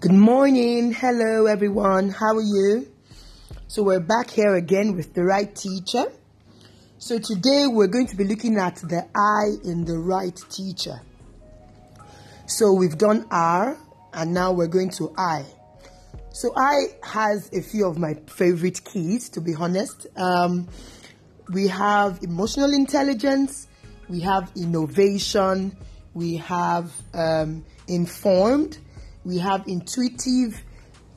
Good morning. Hello, everyone. How are you? So, we're back here again with the right teacher. So, today we're going to be looking at the I in the right teacher. So, we've done R and now we're going to I. So, I has a few of my favorite keys, to be honest. Um, we have emotional intelligence, we have innovation, we have um, informed we have intuitive,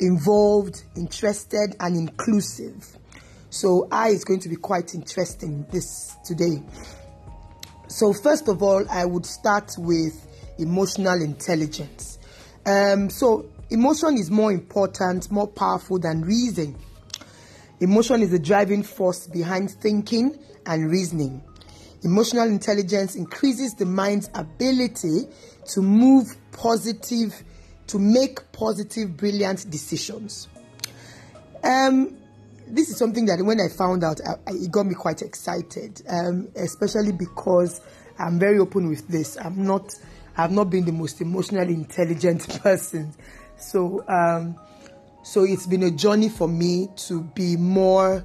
involved, interested, and inclusive. So I is going to be quite interesting this today. So first of all, I would start with emotional intelligence. Um, so emotion is more important, more powerful than reason. Emotion is the driving force behind thinking and reasoning. Emotional intelligence increases the mind's ability to move positive to make positive, brilliant decisions. Um, this is something that when I found out, I, I, it got me quite excited, um, especially because I'm very open with this. I'm not, I've not been the most emotionally intelligent person, so um, so it's been a journey for me to be more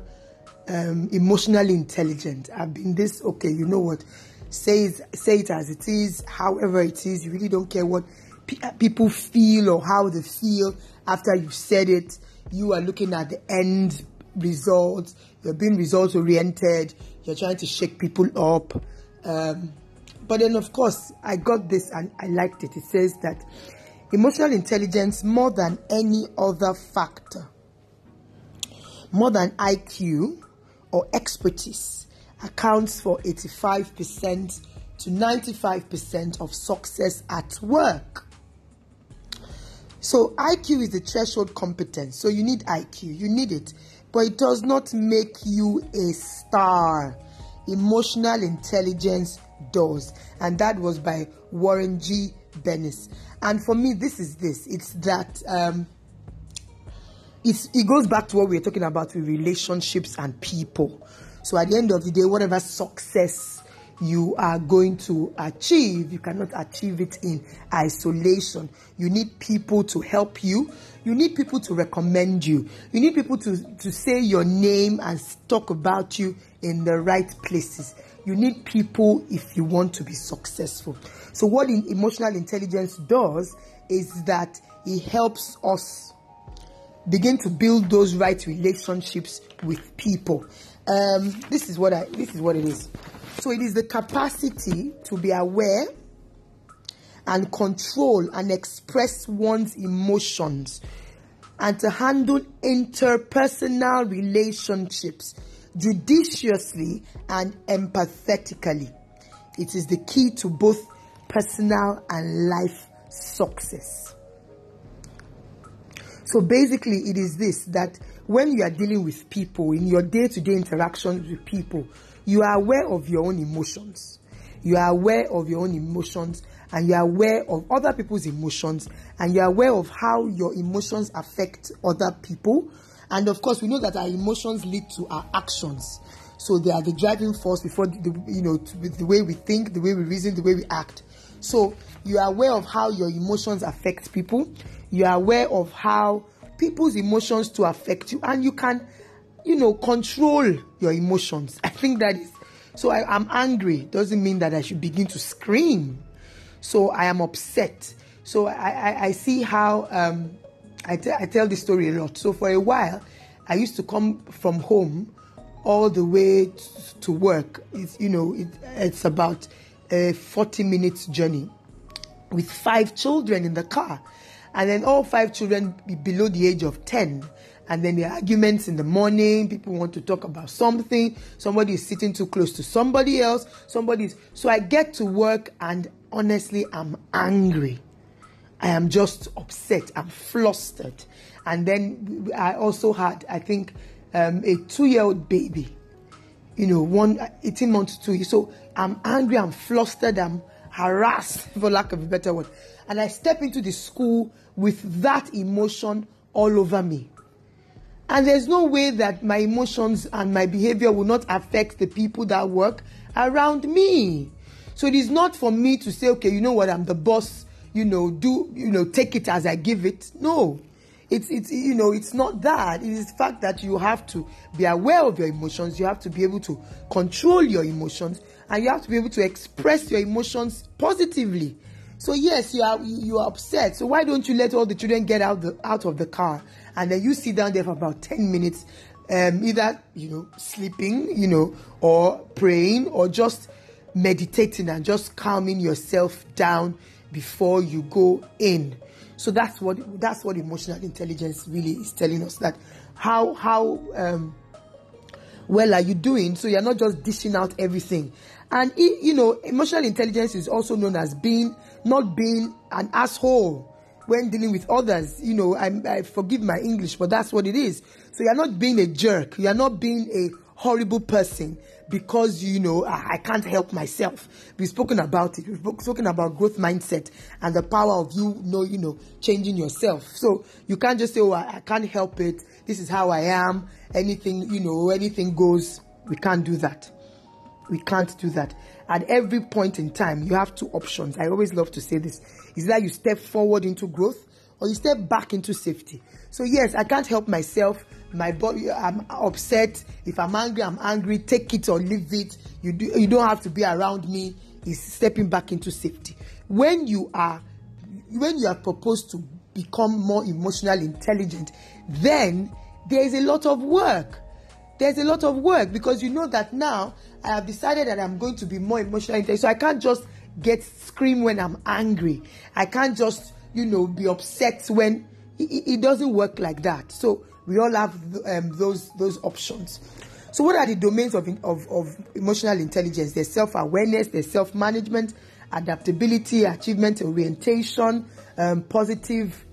um, emotionally intelligent. I've been this okay. You know what? Say it, say it as it is. However it is, you really don't care what people feel or how they feel after you've said it. You are looking at the end results. You're being results oriented. You're trying to shake people up. Um, but then, of course, I got this and I liked it. It says that emotional intelligence, more than any other factor, more than IQ or expertise, accounts for 85% to 95% of success at work. So IQ is the threshold competence. So you need IQ, you need it, but it does not make you a star. Emotional intelligence does, and that was by Warren G. Bennis. And for me, this is this. It's that um, it's, it goes back to what we were talking about with relationships and people. So at the end of the day, whatever success you are going to achieve. You cannot achieve it in isolation. You need people to help you. You need people to recommend you. You need people to, to say your name and talk about you in the right places. You need people if you want to be successful. So, what emotional intelligence does is that it helps us begin to build those right relationships with people. Um, this is what I. This is what it is. So it is the capacity to be aware and control and express one's emotions and to handle interpersonal relationships judiciously and empathetically. It is the key to both personal and life success. So basically, it is this that when you are dealing with people in your day to day interactions with people, you are aware of your own emotions. You are aware of your own emotions and you are aware of other people's emotions and you are aware of how your emotions affect other people. And of course, we know that our emotions lead to our actions. So they are the driving force before the, you know the way we think, the way we reason, the way we act. So you are aware of how your emotions affect people. You are aware of how people's emotions to affect you, and you can you know, control your emotions. I think that is so. I, am angry doesn't mean that I should begin to scream. So I am upset. So I, I, I see how um, I, t- I tell this story a lot. So for a while, I used to come from home all the way t- to work. It's you know it, it's about a 40 minutes journey with five children in the car, and then all five children below the age of 10 and then the arguments in the morning. People want to talk about something. Somebody is sitting too close to somebody else. Somebody's so i get to work and honestly i'm angry. I am just upset. I'm flustered. And then i also had i think um, a two-year-old baby. You know one 18 months to so i'm angry i'm flustered i'm harassed for lack of a better word. And i step into the school with that emotion all over me and there's no way that my emotions and my behavior will not affect the people that work around me. So it is not for me to say, okay, you know what, I'm the boss. you know, do, you know, take it as I give it. No. It's, it's, you know, it's not that. It is the fact that you have to be aware of your emotions. You have to be able to control your emotions and you have to be able to express your emotions positively. So yes, you are you are upset. So why don't you let all the children get out the out of the car and then you sit down there for about 10 minutes um, either you know sleeping, you know, or praying or just meditating and just calming yourself down before you go in. So that's what that's what emotional intelligence really is telling us that how how um, well are you doing? So you're not just dishing out everything. And you know, emotional intelligence is also known as being not being an asshole when dealing with others. You know, I, I forgive my English, but that's what it is. So you're not being a jerk. You're not being a horrible person because you know I, can't help myself. We've spoken about it. We've spoken about growth mindset and the power of you know you know changing yourself. So you can't just say, "Oh, I, I can't help it. This is how I am. Anything you know, anything goes." We can't do that. We can't do that. At every point in time, you have two options. I always love to say this: is that you step forward into growth or you step back into safety. So yes, I can't help myself. My body i'm upset. If i'm angry i'm angry. Take it or leave it. You do you don't have to be around me. Is stepping back into safety. When you are when you are proposed to become more emotional intelligent then there is a lot of work. There's a lot of work because you know that now i have decided that i'm going to be more emotional intelligent. So i can't just get scream when i'm angry i can't just you know be upset when it, it doesn't work like that so we all have um, those those options. So, what are the domains of, of, of emotional intelligence? There's self awareness, there's self management, adaptability, achievement orientation, um, positive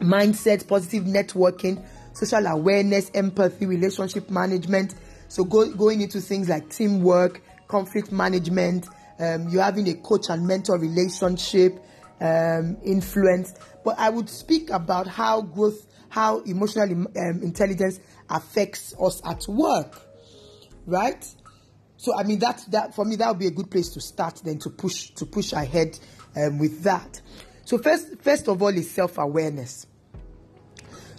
mindset, positive networking, social awareness, empathy, relationship management. So, go, going into things like teamwork, conflict management, um, you having a coach and mentor relationship, um, influence. But I would speak about how growth how emotional um, intelligence affects us at work, right? So I mean that that for me that would be a good place to start then to push to push ahead um, with that. So first first of all is self awareness.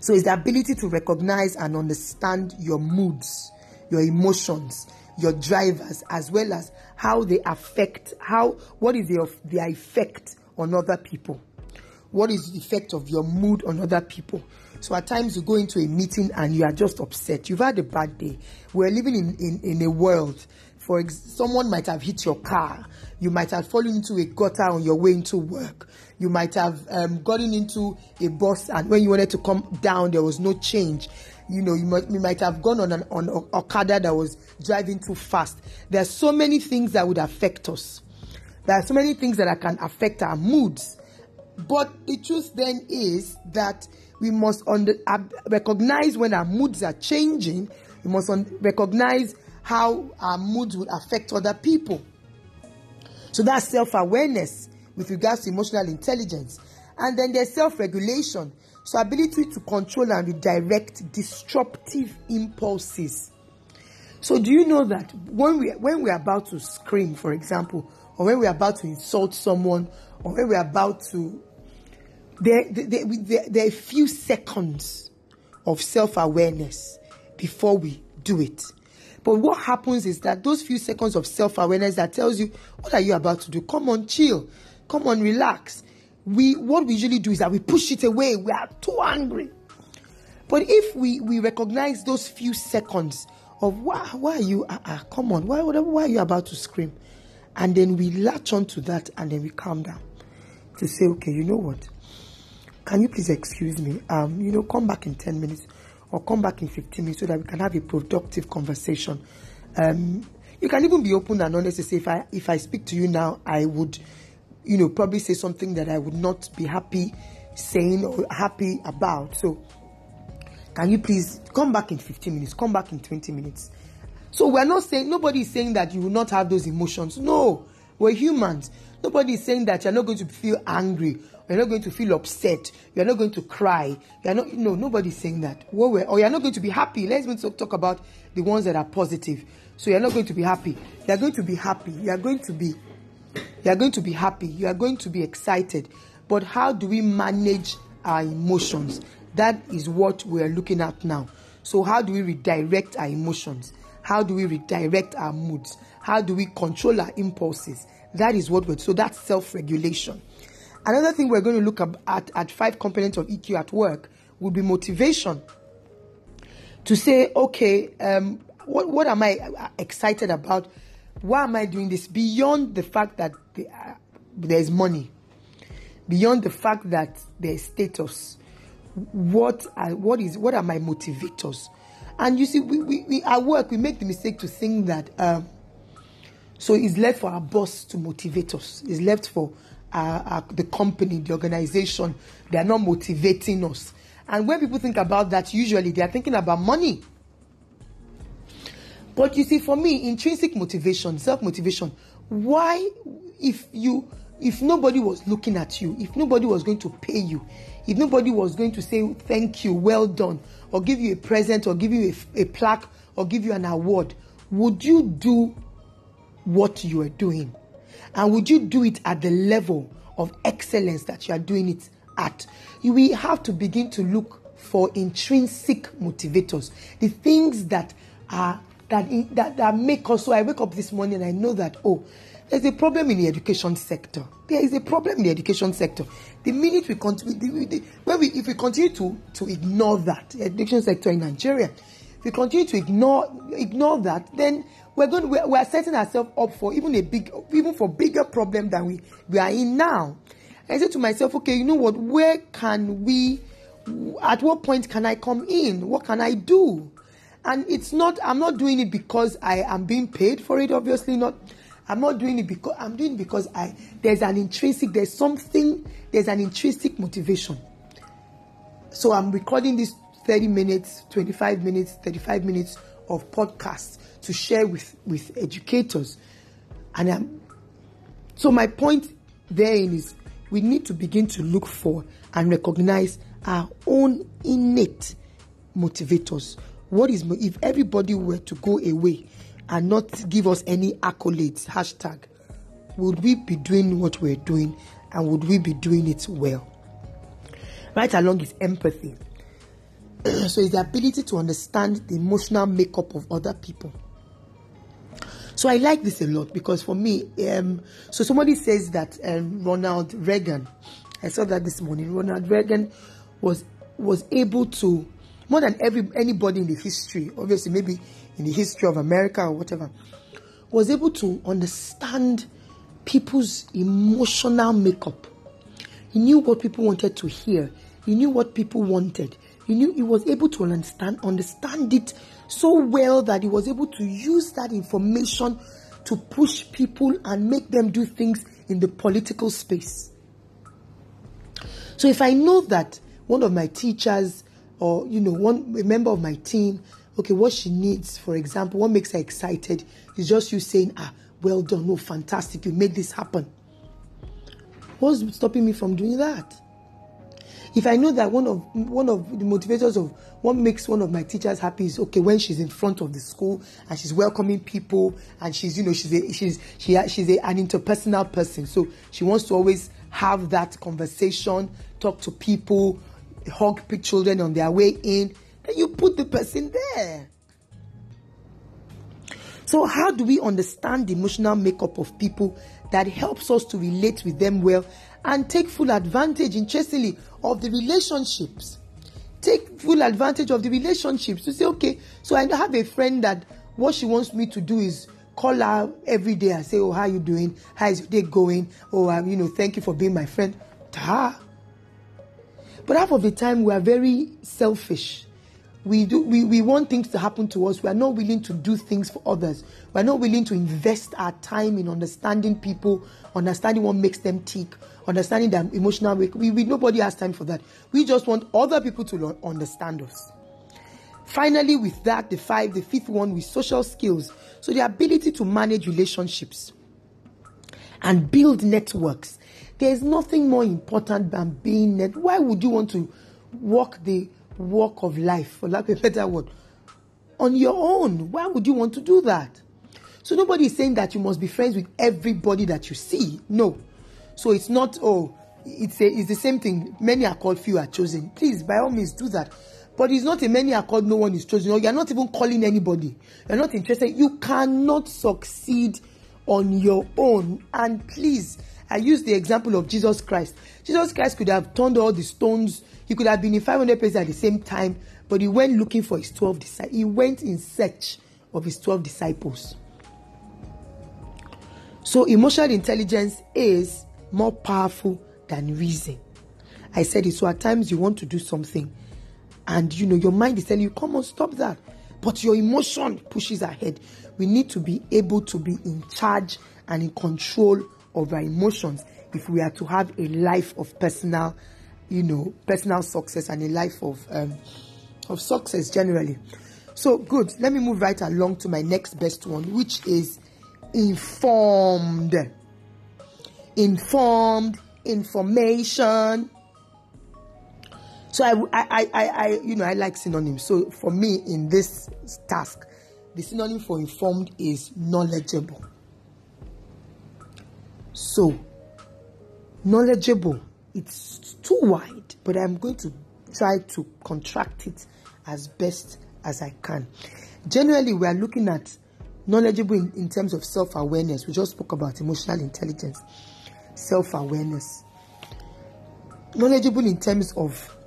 So it's the ability to recognize and understand your moods, your emotions, your drivers, as well as how they affect how what is their their effect on other people. What is the effect of your mood on other people? So at times you go into a meeting and you are just upset. You've had a bad day. We're living in, in, in a world. For ex- someone might have hit your car. You might have fallen into a gutter on your way into work. You might have um, gotten into a bus and when you wanted to come down, there was no change. You know, you might, you might have gone on an on Okada that was driving too fast. There are so many things that would affect us. There are so many things that can affect our moods. But the truth then is that we must under, uh, recognize when our moods are changing. We must un- recognize how our moods would affect other people. So that's self awareness with regards to emotional intelligence. And then there's self regulation. So, ability to control and redirect disruptive impulses. So, do you know that when we when we're about to scream, for example, or when we're about to insult someone, or when we're about to there, there, there, there are a few seconds of self awareness before we do it. But what happens is that those few seconds of self awareness that tells you, what are you about to do? Come on, chill. Come on, relax. We, what we usually do is that we push it away. We are too angry. But if we, we recognize those few seconds of why, why are you, uh, uh, come on, why, whatever why are you about to scream? And then we latch on to that and then we calm down to say, okay, you know what? Can you please excuse me? Um, you know, come back in 10 minutes or come back in 15 minutes so that we can have a productive conversation. Um, you can even be open and honest to say if I if I speak to you now, I would, you know, probably say something that I would not be happy saying or happy about. So can you please come back in 15 minutes, come back in 20 minutes? So we're not saying nobody is saying that you will not have those emotions. No, we're humans. Nobody is saying that you're not going to feel angry you're not going to feel upset. You're not going to cry. You're not, no, nobody's saying that. What we're, or you're not going to be happy. Let's talk about the ones that are positive. So you're not going to be happy. You're going to be happy. You're going to be, you're going to be happy. You are going to be excited. but how do we manage our emotions? That is what we are looking at now. So, how do we redirect our emotions? How do we redirect our moods? How do we control our impulses? That is what we're so that's self-regulation. Another thing we're going to look at at five components of EQ at work would be motivation. To say, okay, um, what what am I excited about? Why am I doing this? Beyond the fact that uh, there's money, beyond the fact that there's status, what are, what is what are my motivators? And you see, we, we, we at work we make the mistake to think that um, so it's left for our boss to motivate us. It's left for our, our, the company, the organization. They are not motivating us. And when people think about that, usually they are thinking about money. But you see, for me, intrinsic motivation, self motivation, why, if you, if nobody was looking at you, if nobody was going to pay you, if nobody was going to say thank you, well done, or give you a present, or give you a, a plaque, or give you an award, would you do what you are doing? And would you do it at the level of excellence that you are doing it at? We have to begin to look for intrinsic motivators, the things that are that, that that make us. So I wake up this morning and I know that oh, there's a problem in the education sector. There is a problem in the education sector. The minute we continue, when we if we continue to to ignore that the education sector in Nigeria, if we continue to ignore ignore that, then we're going we're, we're setting ourselves up for even a big even for bigger problem than we we are in now. I said to myself, okay, you know what? Where can we? At what point can I come in? What can I do? And it's not. I'm not doing it because I am being paid for it. Obviously not. I'm not doing it because I'm doing it because I there's an intrinsic. There's something. There's an intrinsic motivation. So I'm recording this 30 minutes, 25 minutes, 35 minutes of podcast to share with, with educators. And I'm, so my point therein is we need to begin to look for and recognize our own innate motivators. What is if everybody were to go away and not give us any accolades, hashtag, would we be doing what we're doing and would we be doing it well? Right along is empathy. so it's the ability to understand the emotional makeup of other people. So I like this a lot because for me, um, so somebody says that um, Ronald Reagan, I saw that this morning. Ronald Reagan was was able to more than every anybody in the history, obviously maybe in the history of America or whatever, was able to understand people's emotional makeup. He knew what people wanted to hear. He knew what people wanted. He knew he was able to understand understand it so well that he was able to use that information to push people and make them do things in the political space. So if I know that one of my teachers or you know one a member of my team, okay, what she needs, for example, what makes her excited is just you saying, ah, well done, no, fantastic, you made this happen. What's stopping me from doing that? If I know that one of one of the motivators of what makes one of my teachers happy is okay when she's in front of the school and she's welcoming people and she's you know she's a, she's she she's a, an interpersonal person, so she wants to always have that conversation, talk to people, hug pick children on their way in. Then you put the person there. So, how do we understand the emotional makeup of people that helps us to relate with them well and take full advantage, interestingly, of the relationships. Take full advantage of the relationships to say, okay, so I have a friend that what she wants me to do is call her every day and say, oh, how you doing? How is your day going? Oh, um, you know, thank you for being my friend. Ta. But half of the time we are very selfish. We do we, we want things to happen to us. We are not willing to do things for others. We are not willing to invest our time in understanding people understanding what makes them tick understanding their emotional we, we nobody has time for that. We just want other people to understand us. Finally with that the five the fifth one with social skills. So the ability to manage relationships and build networks there is nothing more important than being net why would you want to walk the walk of life, for lack of a better word, on your own. Why would you want to do that? So nobody is saying that you must be friends with everybody that you see. No. So it's not, oh, it's a it's the same thing. Many are called, few are chosen. Please, by all means, do that. But it's not a many are called, no one is chosen. Or you're not even calling anybody. You're not interested. You cannot succeed on your own. And please, I use the example of Jesus Christ. Jesus Christ could have turned all the stones. He could have been in 500 places at the same time, but he went looking for his 12 disciples. He went in search of his 12 disciples. So emotional intelligence is more powerful than reason. I said it. So at times you want to do something, and you know your mind is telling you, "Come on, stop that," but your emotion pushes ahead. We need to be able to be in charge and in control of our emotions if we are to have a life of personal, you know, personal success and a life of um, of success generally. So good. Let me move right along to my next best one, which is informed. Informed information. So I, I, I, I, you know, I like synonyms. So for me in this task, the synonym for informed is knowledgeable. So knowledgeable, it's too wide, but I'm going to try to contract it as best as I can. Generally, we are looking at knowledgeable in, in terms of self awareness. We just spoke about emotional intelligence, self awareness. Knowledgeable in terms of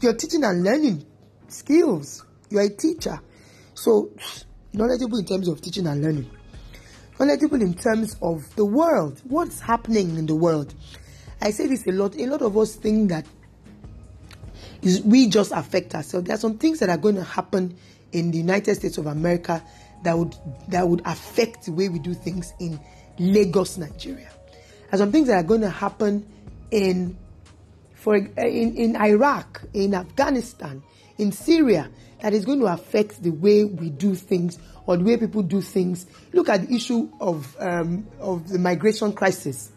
your teaching and learning skills. You are a teacher. So, knowledgeable in terms of teaching and learning. Knowledgeable in terms of the world. What's happening in the world? I say this a lot. A lot of us think that is we just affect ourselves. There are some things that are going to happen in the United States of America that would that would affect the way we do things in Lagos, Nigeria. And some things that are going to happen in for in, in Iraq, in Afghanistan, in Syria, that is going to affect the way we do things or the way people do things. Look at the issue of um, of the migration crisis.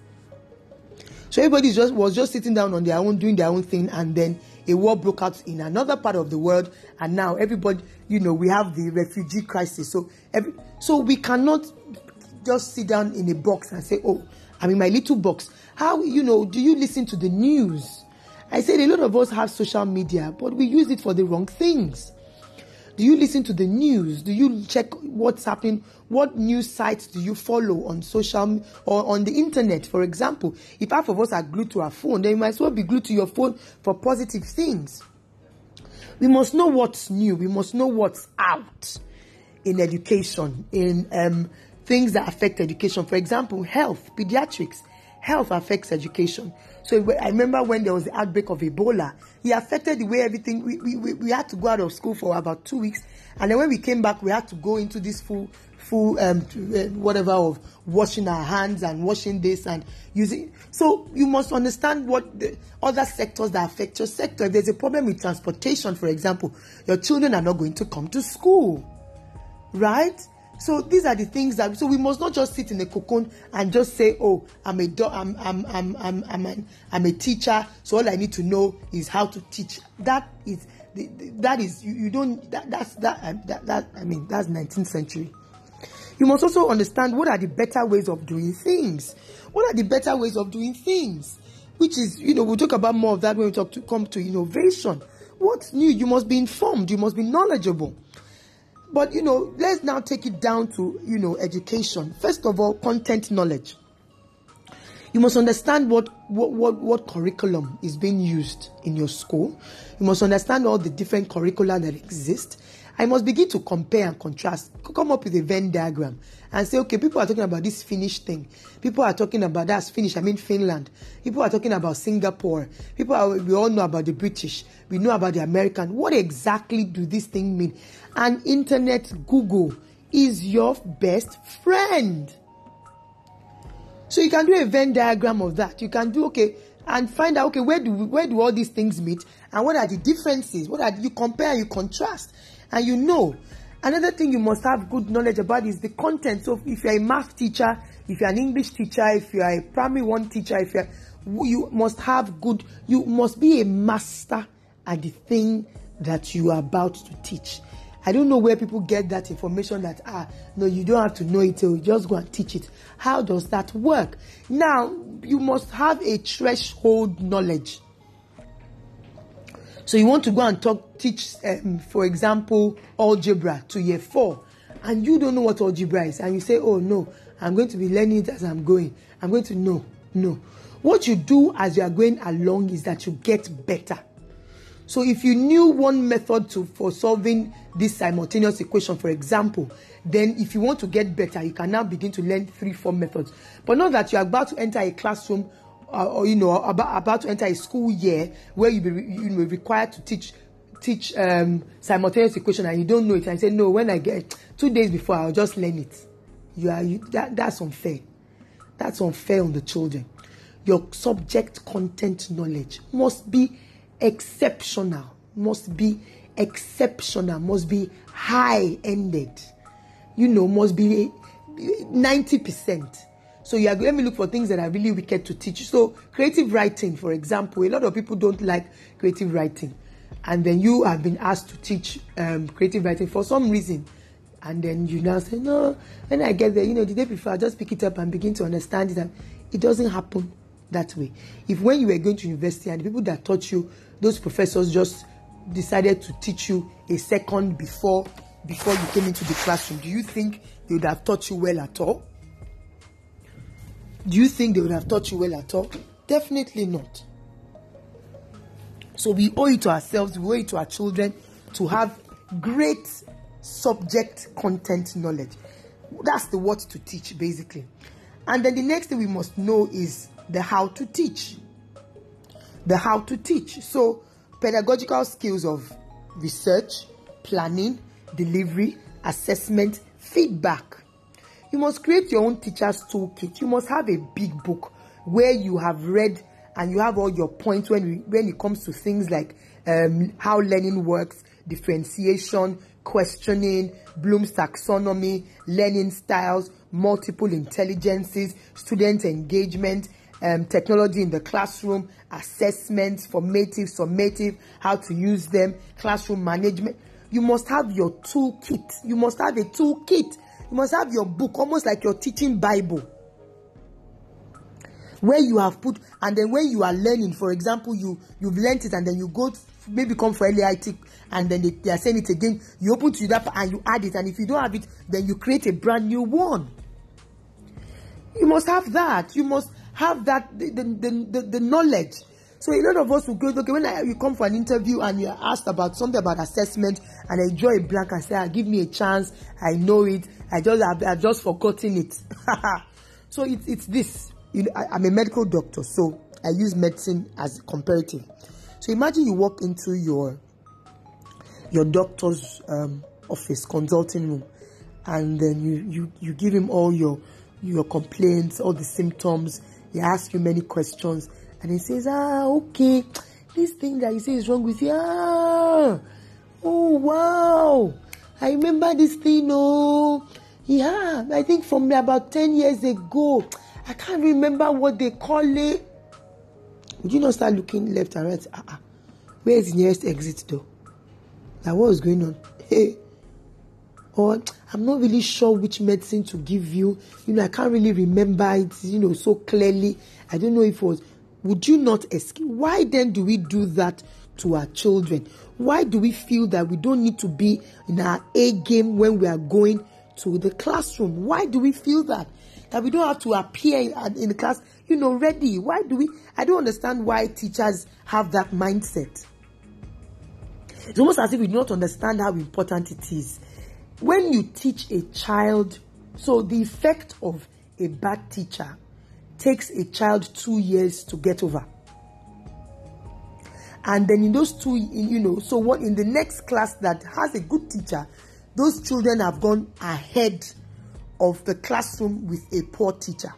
So everybody just was just sitting down on their own, doing their own thing, and then a war broke out in another part of the world, and now everybody, you know, we have the refugee crisis. So, every, so we cannot just sit down in a box and say, "Oh, I'm in my little box." How you know? Do you listen to the news? I said a lot of us have social media, but we use it for the wrong things. Do you listen to the news? Do you check what's happening? What news sites do you follow on social or on the internet? For example, if half of us are glued to our phone, then you might as well be glued to your phone for positive things. We must know what's new. We must know what's out in education, in um, things that affect education. For example, health, pediatrics. Health affects education. So I remember when there was the outbreak of Ebola, it affected the way everything. We, we, we had to go out of school for about two weeks, and then when we came back, we had to go into this full full um, uh, whatever of washing our hands and washing this and using. So you must understand what the other sectors that affect your sector. If there's a problem with transportation, for example, your children are not going to come to school, right? So these are the things that so we must not just sit in a cocoon and just say, "Oh, I'm a do- I'm I'm I'm I'm I'm, an, I'm a teacher, so all I need to know is how to teach." That is that is you, you don't that that's that, um, that that I mean that's 19th century. You must also understand what are the better ways of doing things. What are the better ways of doing things? Which is, you know, we'll talk about more of that when we talk to come to innovation. What's new? You must be informed. You must be knowledgeable. But you know, let's now take it down to you know education. First of all, content knowledge. You must understand what, what, what, what curriculum is being used in your school. You must understand all the different curricula that exist. I must begin to compare and contrast, come up with a Venn diagram and say, okay, people are talking about this Finnish thing. People are talking about that's Finnish, I mean Finland. People are talking about Singapore. People are, we all know about the British. We know about the American. What exactly do these things mean? And internet Google is your best friend. So you can do a Venn diagram of that. You can do okay and find out okay where do where do all these things meet and what are the differences? What are you compare you contrast and you know. Another thing you must have good knowledge about is the content. So if you're a math teacher, if you're an English teacher, if you're a primary one teacher, if you're you must have good you must be a master at the thing that you are about to teach. I don't know where people get that information that ah no you don't have to know it you just go and teach it. How does that work? Now you must have a threshold knowledge. So you want to go and talk teach um, for example algebra to year 4 and you don't know what algebra is and you say oh no I'm going to be learning it as I'm going. I'm going to know. No. What you do as you are going along is that you get better. So if you knew one method to for solving this simultaneous equation, for example, then if you want to get better, you can now begin to learn three, four methods. But not that you're about to enter a classroom uh, or you know about, about to enter a school year where you be you know required to teach teach um, simultaneous equation and you don't know it and say no when I get two days before I'll just learn it. You are you, that that's unfair. That's unfair on the children. Your subject content knowledge must be exceptional, must be exceptional, must be high ended. You know, must be 90%. So you are let me look for things that are really wicked to teach. So creative writing, for example, a lot of people don't like creative writing, and then you have been asked to teach um, creative writing for some reason, and then you now say no. When I get there, you know, the day before I just pick it up and begin to understand it. And it doesn't happen that way. If when you were going to university and the people that taught you, those professors just decided to teach you a second before before you came into the classroom, do you think they would have taught you well at all? Do you think they would have taught you well at all? Definitely not. So we owe it to ourselves, we owe it to our children to have great subject content knowledge. That's the what to teach, basically. And then the next thing we must know is the how to teach. The how to teach. So, pedagogical skills of research, planning, delivery, assessment, feedback. You must create your own teacher's toolkit. You must have a big book where you have read and you have all your points when, we, when it comes to things like um, how learning works, differentiation, questioning, Bloom's taxonomy, learning styles, multiple intelligences, student engagement, um, technology in the classroom, assessments, formative, summative, how to use them, classroom management. You must have your toolkit. You must have a toolkit. You must have your book, almost like your teaching Bible. Where you have put, and then when you are learning, for example, you you've learned it, and then you go maybe come for LAIT, and then they, they are saying it again. You open to that and you add it, and if you don't have it, then you create a brand new one. You must have that. You must have that the, the, the, the knowledge. So a lot of us will go, okay, when I, you come for an interview and you're asked about something about assessment and I draw a blank and say, ah, give me a chance, I know it, I just, I've, I've just forgotten it. so it's, it's this. You know, I, I'm a medical doctor, so I use medicine as comparative. So imagine you walk into your your doctor's um, office, consulting room, and then you, you, you give him all your your complaints, all the symptoms, he asks you many questions and he says, Ah, okay, this thing that you say is wrong with you. Ah, oh, wow. I remember this thing, oh, yeah, I think from about 10 years ago. I can't remember what they call it. Would you not start looking left and right? Ah, ah. Where is the nearest exit though? Now, what was going on? Hey. Or I'm not really sure which medicine to give you. You know, I can't really remember it, you know, so clearly. I don't know if it was. Would you not escape? Why then do we do that to our children? Why do we feel that we don't need to be in our A game when we are going to the classroom? Why do we feel that? That we don't have to appear in the class, you know, ready. Why do we? I don't understand why teachers have that mindset. It's almost as if we do not understand how important it is when you teach a child, so the effect of a bad teacher takes a child two years to get over. And then in those two, you know, so what in the next class that has a good teacher, those children have gone ahead of the classroom with a poor teacher.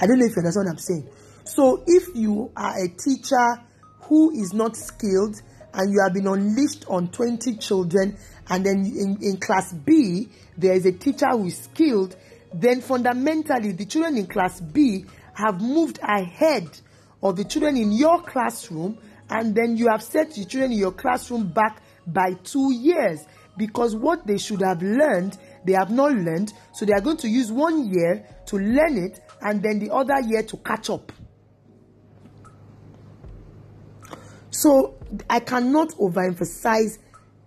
I don't know if you understand what I'm saying. So if you are a teacher who is not skilled and you have been unleashed on 20 children and then in, in class B, there is a teacher who is skilled, then fundamentally the children in class B have moved ahead of the children in your classroom, and then you have set the children in your classroom back by two years because what they should have learned, they have not learned. So they are going to use one year to learn it and then the other year to catch up. So I cannot overemphasize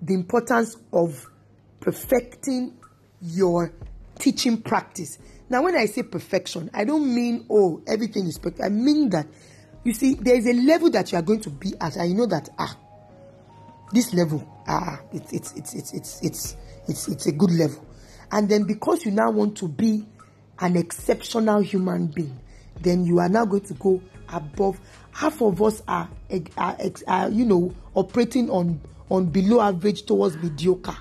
the importance of perfecting your teaching practice. Now, when I say perfection, I don't mean, oh, everything is perfect. I mean that, you see, there is a level that you are going to be at, and you know that, ah, this level, ah, it's, it's, it's, it's, it's, it's, it's, it's a good level. And then because you now want to be an exceptional human being, then you are now going to go above. Half of us are, are, are you know, operating on, on below average towards mediocre.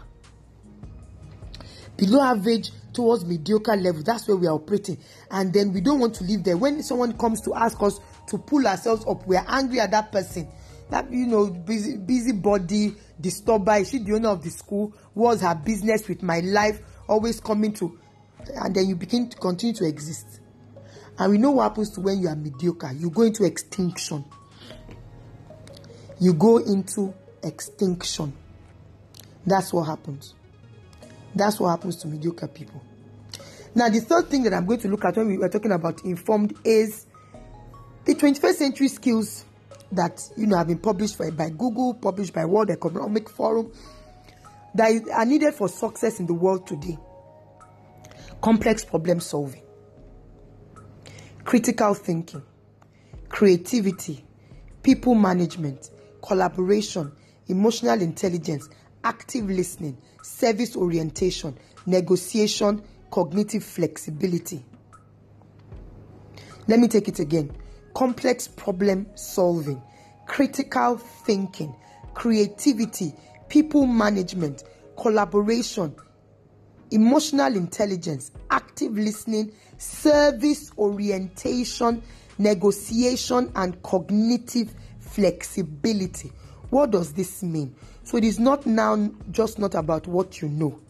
Below average towards mediocre level. That's where we are operating. And then we don't want to live there. When someone comes to ask us to pull ourselves up, we are angry at that person. That you know, busy busy body, disturber. Is she the owner of the school? Was her business with my life? Always coming to and then you begin to continue to exist. And we know what happens to when you are mediocre. You go into extinction. You go into extinction. That's what happens. That's what happens to mediocre people. Now, the third thing that I'm going to look at when we were talking about informed is the 21st century skills that you know have been published by Google, published by World Economic Forum, that are needed for success in the world today. Complex problem solving, critical thinking, creativity, people management, collaboration, emotional intelligence, active listening, service orientation, negotiation, cognitive flexibility. Let me take it again complex problem solving, critical thinking, creativity, people management, collaboration, emotional intelligence, active listening, service orientation, negotiation, and cognitive flexibility. What does this mean? So it is not now just not about what you know.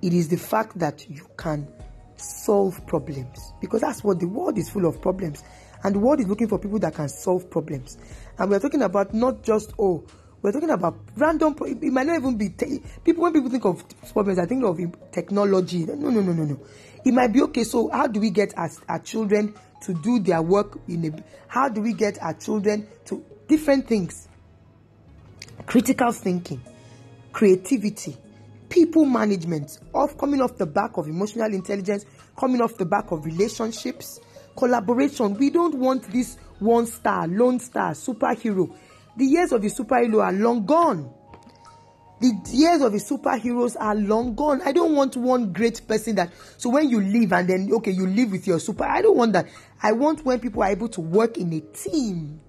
It is the fact that you can solve problems. Because that's what the world is full of problems. And the world is looking for people that can solve problems. And we're talking about not just oh we're talking about random it might not even be te- people when people think of problems i think of technology. No no no no no. It might be okay so how do we get our, our children to do their work in a how do we get our children to different things critical thinking creativity people management of coming off the back of emotional intelligence coming off the back of relationships collaboration. We don't want this one star lone star superhero. The years of the superhero are long gone. The years of the superheroes are long gone. I don't want one great person that so when you leave and then okay you live with your super i don't want that. I want when people are able to work in a team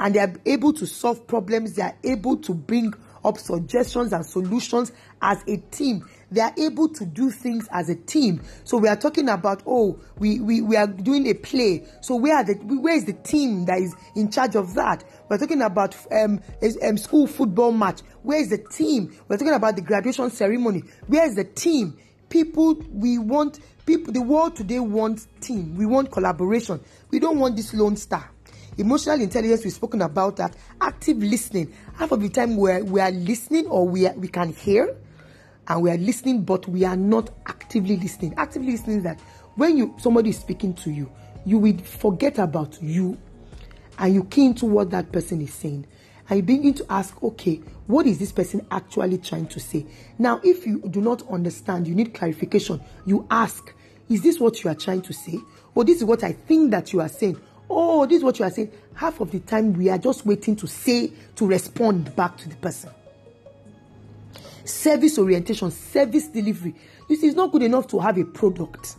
and they are able to solve problems they are able to bring up suggestions and solutions as a team. They are able to do things as a team. So we are talking about, oh, we, we, we are doing a play. So where are the, where is the team that is in charge of that? We're talking about um, a, um, school football match. Where is the team? We're talking about the graduation ceremony. Where is the team? People, we want people. The world today wants team. We want collaboration. We don't want this lone star. Emotional intelligence, we've spoken about that. Active listening. Half of the time we're, we are listening or we, are, we can hear and we are listening, but we are not actively listening. Actively listening is that when you somebody is speaking to you, you will forget about you and you key into what that person is saying and you begin to ask, okay, what is this person actually trying to say? Now, if you do not understand, you need clarification, you ask, is this what you are trying to say? Or this is what I think that you are saying? Oh, this is what you are saying. Half of the time, we are just waiting to say, to respond back to the person. Service orientation, service delivery. See, it's not good enough to have a product.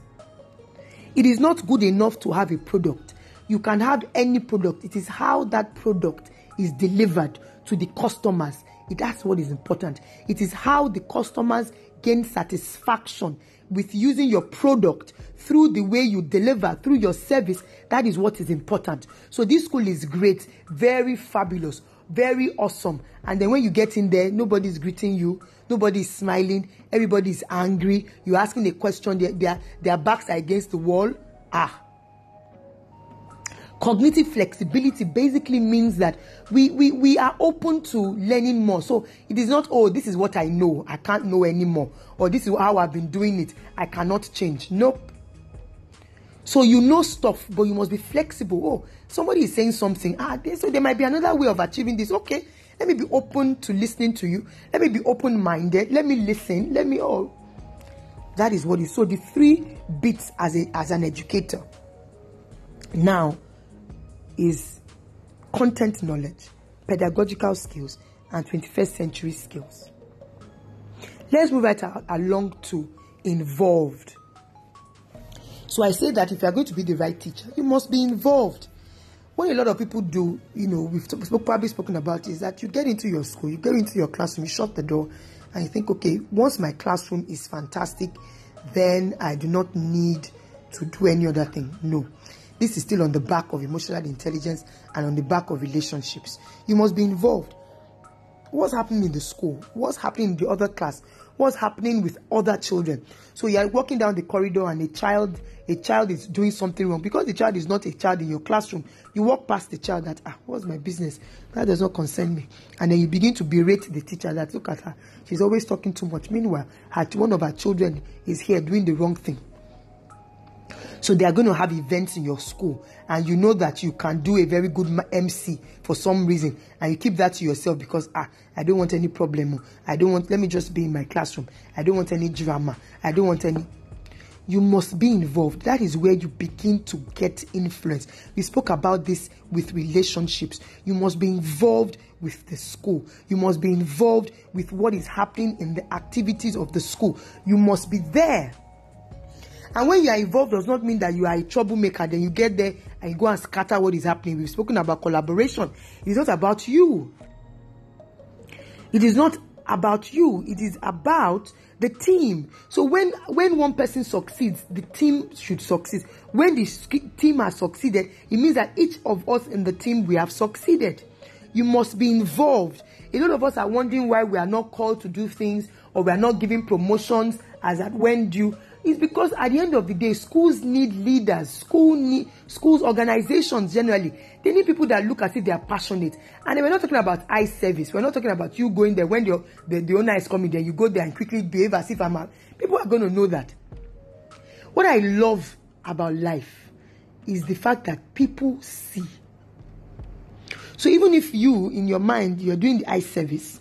It is not good enough to have a product. You can have any product. It is how that product is delivered to the customers. It, That's what is important. It is how the customers gain satisfaction with using your product through the way you deliver, through your service, that is what is important. So this school is great, very fabulous, very awesome. And then when you get in there, nobody's greeting you, nobody's smiling, everybody's angry. You're asking a question, their, their, their backs are against the wall. Ah. Cognitive flexibility basically means that we, we, we are open to learning more. So it is not, oh, this is what I know, I can't know anymore, or this is how I've been doing it, I cannot change. Nope. So you know stuff, but you must be flexible. Oh, somebody is saying something. Ah, so there might be another way of achieving this. Okay, let me be open to listening to you. Let me be open minded. Let me listen. Let me, oh, that is what is. So the three bits as a as an educator. Now, is content knowledge, pedagogical skills, and 21st century skills. Let's move right along to involved. So I say that if you are going to be the right teacher, you must be involved. What a lot of people do, you know, we've probably spoken about is that you get into your school, you get into your classroom, you shut the door, and you think, okay, once my classroom is fantastic, then I do not need to do any other thing. No. This is still on the back of emotional intelligence and on the back of relationships. You must be involved. What's happening in the school? What's happening in the other class? What's happening with other children? So you are walking down the corridor and a child, a child is doing something wrong because the child is not a child in your classroom. You walk past the child that ah, what's my business? That does not concern me. And then you begin to berate the teacher that look at her. She's always talking too much. Meanwhile, her, one of her children is here doing the wrong thing. So they are going to have events in your school, and you know that you can do a very good MC for some reason, and you keep that to yourself because ah, I don't want any problem. Oh. I don't want. Let me just be in my classroom. I don't want any drama. I don't want any. You must be involved. That is where you begin to get influence. We spoke about this with relationships. You must be involved with the school. You must be involved with what is happening in the activities of the school. You must be there and when you are involved, does not mean that you are a troublemaker. Then you get there and you go and scatter what is happening. We've spoken about collaboration. It's not about you. It is not about you. It is about the team. So when when one person succeeds, the team should succeed. When the team has succeeded, it means that each of us in the team we have succeeded. You must be involved. A lot of us are wondering why we are not called to do things or we are not given promotions as at when due is because at the end of the day, schools need leaders, school need, schools, organizations generally, they need people that look as if they are passionate. And we're not talking about eye service. We're not talking about you going there when the, the, owner is coming there, you go there and quickly behave as if I'm a, people are going to know that. What I love about life is the fact that people see. So even if you, in your mind, you're doing the eye service,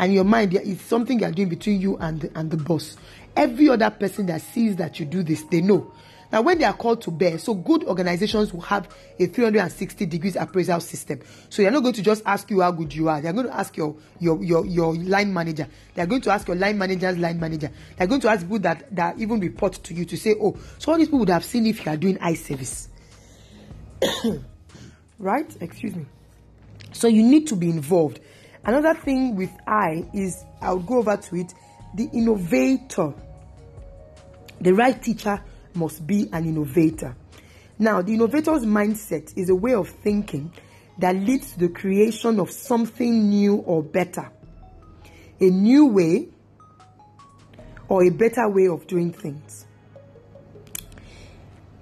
and your mind is something you're doing between you and the, and the boss, Every other person that sees that you do this, they know. Now, when they are called to bear, so good organizations will have a 360 degrees appraisal system. So they're not going to just ask you how good you are. They're going to ask your your your, your line manager. They're going to ask your line manager's line manager. They're going to ask people that, that even report to you to say, oh, so all these people would have seen if you are doing eye service. right? Excuse me. So you need to be involved. Another thing with eye is I'll go over to it the innovator. The right teacher must be an innovator. Now, the innovator's mindset is a way of thinking that leads to the creation of something new or better. A new way or a better way of doing things.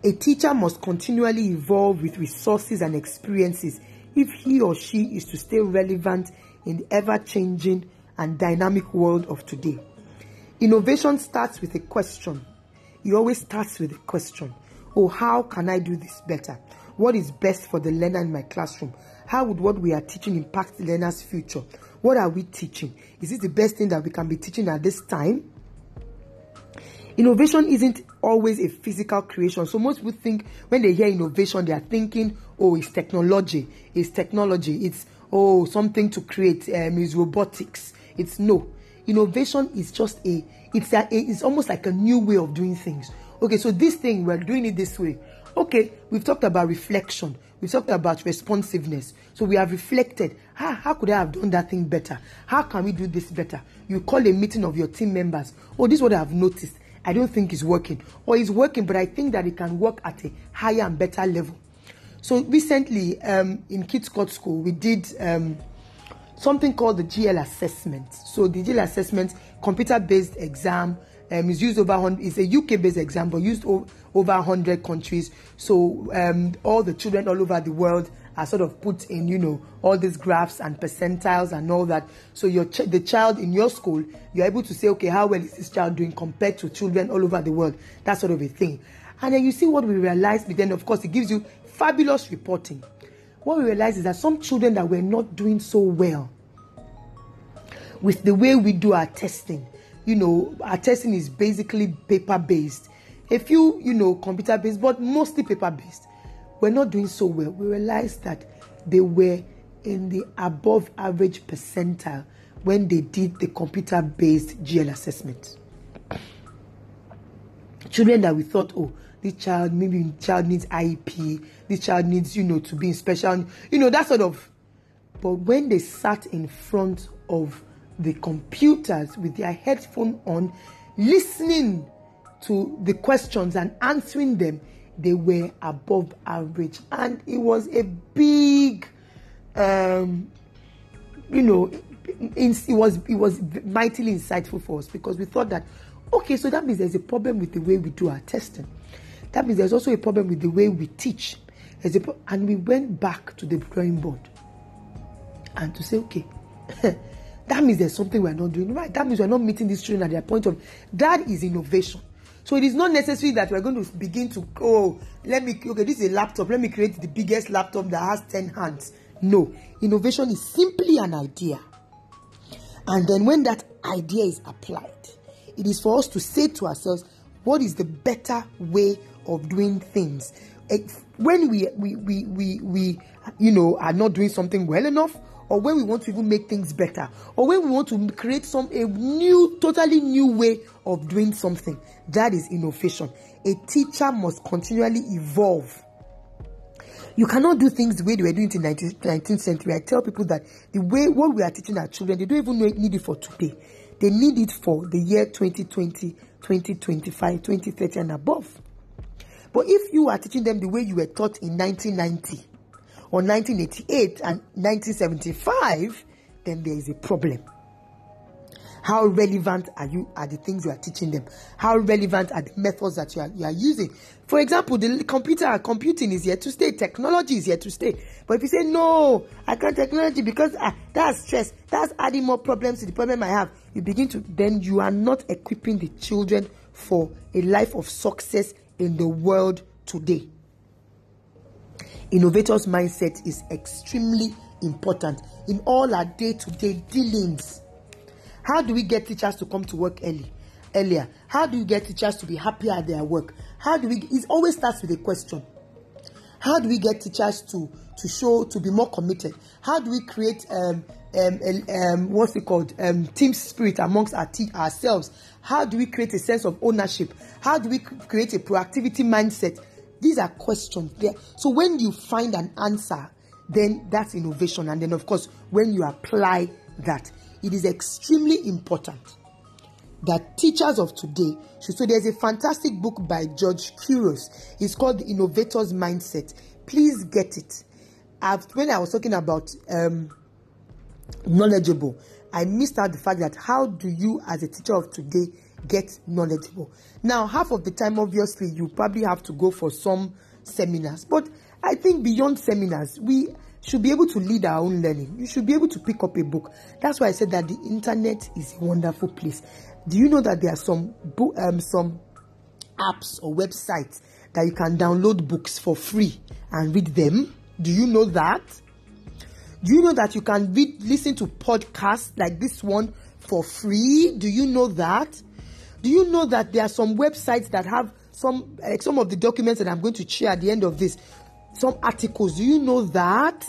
A teacher must continually evolve with resources and experiences if he or she is to stay relevant in the ever changing and dynamic world of today. Innovation starts with a question. It always starts with a question. Oh, how can I do this better? What is best for the learner in my classroom? How would what we are teaching impact the learner's future? What are we teaching? Is it the best thing that we can be teaching at this time? Innovation isn't always a physical creation. So most people think when they hear innovation, they are thinking, oh, it's technology. It's technology. It's, oh, something to create. Um, it's robotics. It's no. Innovation is just a it's a, it's almost like a new way of doing things. Okay, so this thing we're doing it this way. Okay, we've talked about reflection. We've talked about responsiveness. So we have reflected. How, how could I have done that thing better? How can we do this better? You call a meeting of your team members. Oh, this is what I've noticed. I don't think it's working. Or it's working, but I think that it can work at a higher and better level. So recently, um, in Kids Court School, we did um, something called the GL assessment. So the GL assessment, computer-based exam Um, it's used over it's a UK based example used o- over 100 countries. So um, all the children all over the world are sort of put in, you know, all these graphs and percentiles and all that. So your ch- the child in your school, you're able to say, okay, how well is this child doing compared to children all over the world? That sort of a thing. And then you see what we realize, but then of course it gives you fabulous reporting. What we realize is that some children that were not doing so well with the way we do our testing, you know, our testing is basically paper based. A few, you know, computer based, but mostly paper based. We're not doing so well. We realized that they were in the above average percentile when they did the computer based GL assessment. Children that we thought, oh, this child maybe child needs IEP, this child needs, you know, to be in special, you know, that sort of. But when they sat in front of the computers with their headphone on, listening to the questions and answering them, they were above average. And it was a big, um, you know, it was it was mightily insightful for us because we thought that okay, so that means there's a problem with the way we do our testing. That means there's also a problem with the way we teach. Pro- and we went back to the drawing board and to say, okay, that means there's something we're not doing right. That means we're not meeting these children at their point of that is innovation. So it is not necessary that we're going to begin to oh let me okay this is a laptop let me create the biggest laptop that has 10 hands. No, innovation is simply an idea. And then when that idea is applied, it is for us to say to ourselves, what is the better way of doing things? Eh, when we we we we, we you know are not doing something well enough, or when we want to even make things better, or when we want to create some a new, totally new way of doing something. That is innovation. A teacher must continually evolve. You cannot do things the way they were doing in the 19th century. I tell people that the way what we are teaching our children, they don't even need it for today. They need it for the year 2020, 2025, 2030, and above. But if you are teaching them the way you were taught in 1990, or 1988 and 1975, then there is a problem. How relevant are you are the things you are teaching them? How relevant are the methods that you are, you are using? For example, the computer computing is here to stay, technology is here to stay. But if you say no, I can't technology because ah, that's stress, that's adding more problems to the problem I have, you begin to then you are not equipping the children for a life of success in the world today. Innovators mindset is extremely important in all our day-to-day dealings. How do we get teachers to come to work early earlier? How do we get teachers to be happier at their work? How do we it always starts with a question. How do we get teachers to to show to be more committed? How do we create um, um, um, what's it called? Um, team spirit amongst our te- ourselves how do we create a sense of ownership how do we create a proactivity mindset these are questions there. So when you find an answer, then that's innovation. And then, of course, when you apply that, it is extremely important that teachers of today should. So there's a fantastic book by George Couros. It's called The Innovator's Mindset. Please get it. I've, when I was talking about um, knowledgeable, I missed out the fact that how do you, as a teacher of today, get knowledgeable. Now, half of the time, obviously, you probably have to go for some seminars, but I think beyond seminars, we should be able to lead our own learning. You should be able to pick up a book. That's why I said that the internet is a wonderful place. Do you know that there are some book, um, some apps or websites that you can download books for free and read them? Do you know that? Do you know that you can listen to podcasts like this one for free? Do you know that? Do you know that there are some websites that have some some of the documents that I'm going to share at the end of this, some articles. Do you know that?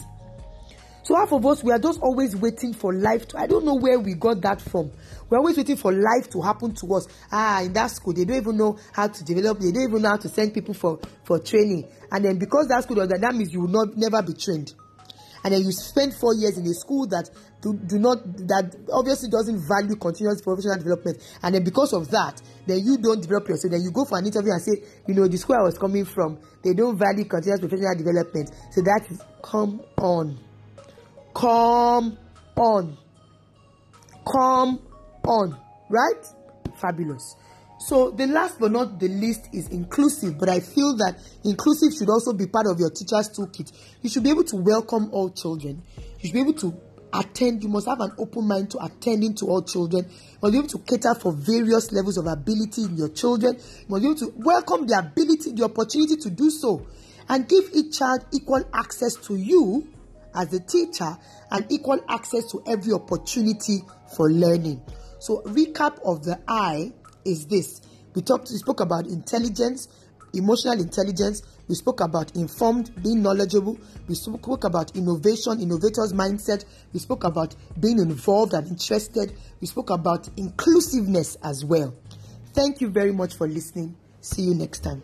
So half of us we are just always waiting for life to I don't know where we got that from. We're always waiting for life to happen to us. Ah, in that school, they don't even know how to develop, they don't even know how to send people for, for training. And then because that school does that, that means you will not never be trained and then you spend four years in a school that do, do not that obviously doesn't value continuous professional development. And then because of that then you don't develop yourself. Then you go for an interview and say you know the school i was coming from they don't value continuous professional development. So that is come on. Come on. Come on. Right? Fabulous So the last but not the least is inclusive, but I feel that inclusive should also be part of your teacher's toolkit. You should be able to welcome all children. You should be able to attend. You must have an open mind to attending to all children. You must be able to cater for various levels of ability in your children. You must be able to welcome the ability, the opportunity to do so, and give each child equal access to you as a teacher and equal access to every opportunity for learning. So, recap of the I is this. We talked, we spoke about intelligence, emotional intelligence. We spoke about informed, being knowledgeable. We spoke about innovation, innovators' mindset. We spoke about being involved and interested. We spoke about inclusiveness as well. Thank you very much for listening. See you next time.